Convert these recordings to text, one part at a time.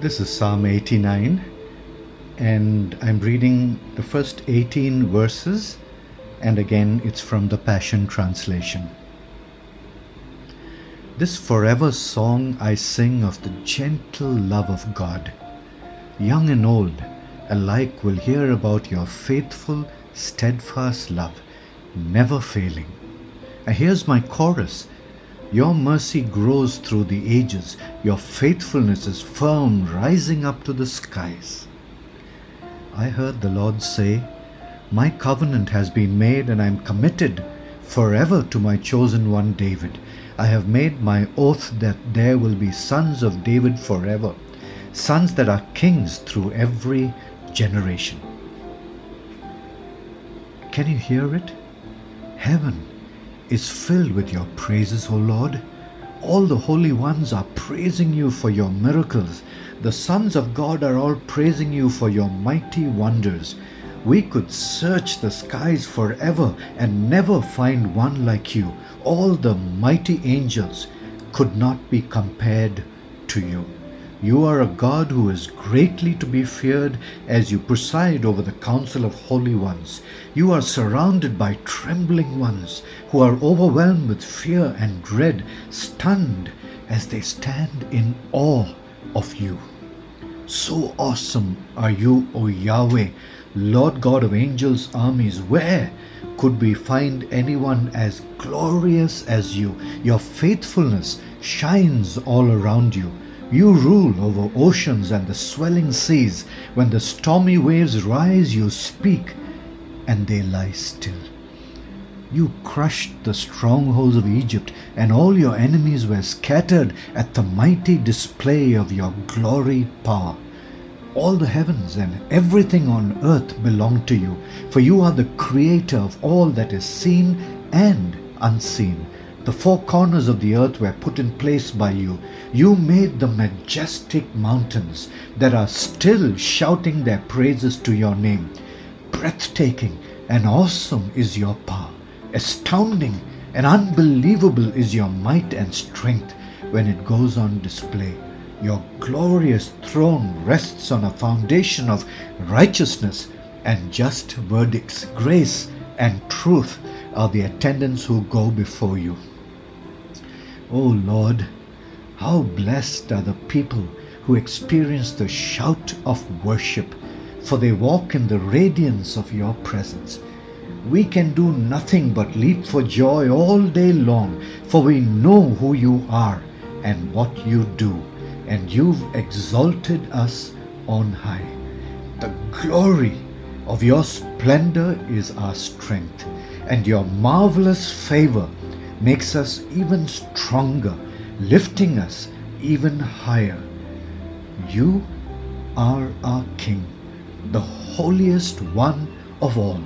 This is Psalm 89, and I'm reading the first 18 verses, and again it's from the Passion Translation. This forever song I sing of the gentle love of God. Young and old alike will hear about your faithful, steadfast love, never failing. And here's my chorus your mercy grows through the ages. Your faithfulness is firm, rising up to the skies. I heard the Lord say, My covenant has been made, and I am committed forever to my chosen one David. I have made my oath that there will be sons of David forever, sons that are kings through every generation. Can you hear it? Heaven is filled with your praises, O Lord. All the holy ones are praising you for your miracles. The sons of God are all praising you for your mighty wonders. We could search the skies forever and never find one like you. All the mighty angels could not be compared to you. You are a God who is greatly to be feared as you preside over the council of holy ones. You are surrounded by trembling ones who are overwhelmed with fear and dread, stunned as they stand in awe of you. So awesome are you, O Yahweh, Lord God of angels' armies. Where could we find anyone as glorious as you? Your faithfulness shines all around you. You rule over oceans and the swelling seas. When the stormy waves rise, you speak, and they lie still. You crushed the strongholds of Egypt, and all your enemies were scattered at the mighty display of your glory power. All the heavens and everything on earth belong to you, for you are the creator of all that is seen and unseen. The four corners of the earth were put in place by you. You made the majestic mountains that are still shouting their praises to your name. Breathtaking and awesome is your power. Astounding and unbelievable is your might and strength when it goes on display. Your glorious throne rests on a foundation of righteousness and just verdicts. Grace and truth are the attendants who go before you. O oh Lord, how blessed are the people who experience the shout of worship, for they walk in the radiance of your presence. We can do nothing but leap for joy all day long, for we know who you are and what you do, and you've exalted us on high. The glory of your splendor is our strength, and your marvelous favor makes us even stronger, lifting us even higher. You are our King, the holiest one of all.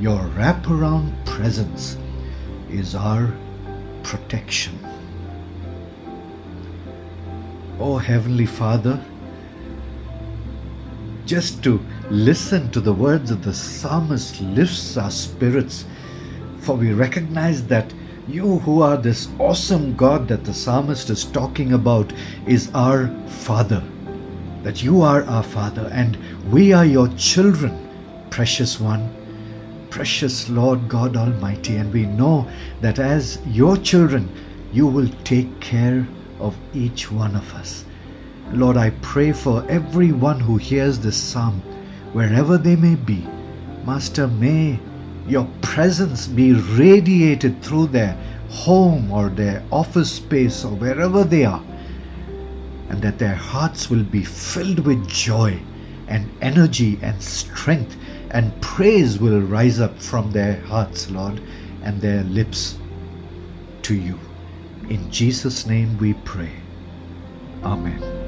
Your wraparound presence is our protection. Oh, Heavenly Father, just to listen to the words of the psalmist lifts our spirits, for we recognize that you, who are this awesome God that the psalmist is talking about, is our Father. That you are our Father and we are your children, precious one, precious Lord God Almighty. And we know that as your children, you will take care of each one of us. Lord, I pray for everyone who hears this psalm, wherever they may be. Master, may your presence be radiated through their home or their office space or wherever they are, and that their hearts will be filled with joy and energy and strength, and praise will rise up from their hearts, Lord, and their lips to you. In Jesus' name we pray. Amen.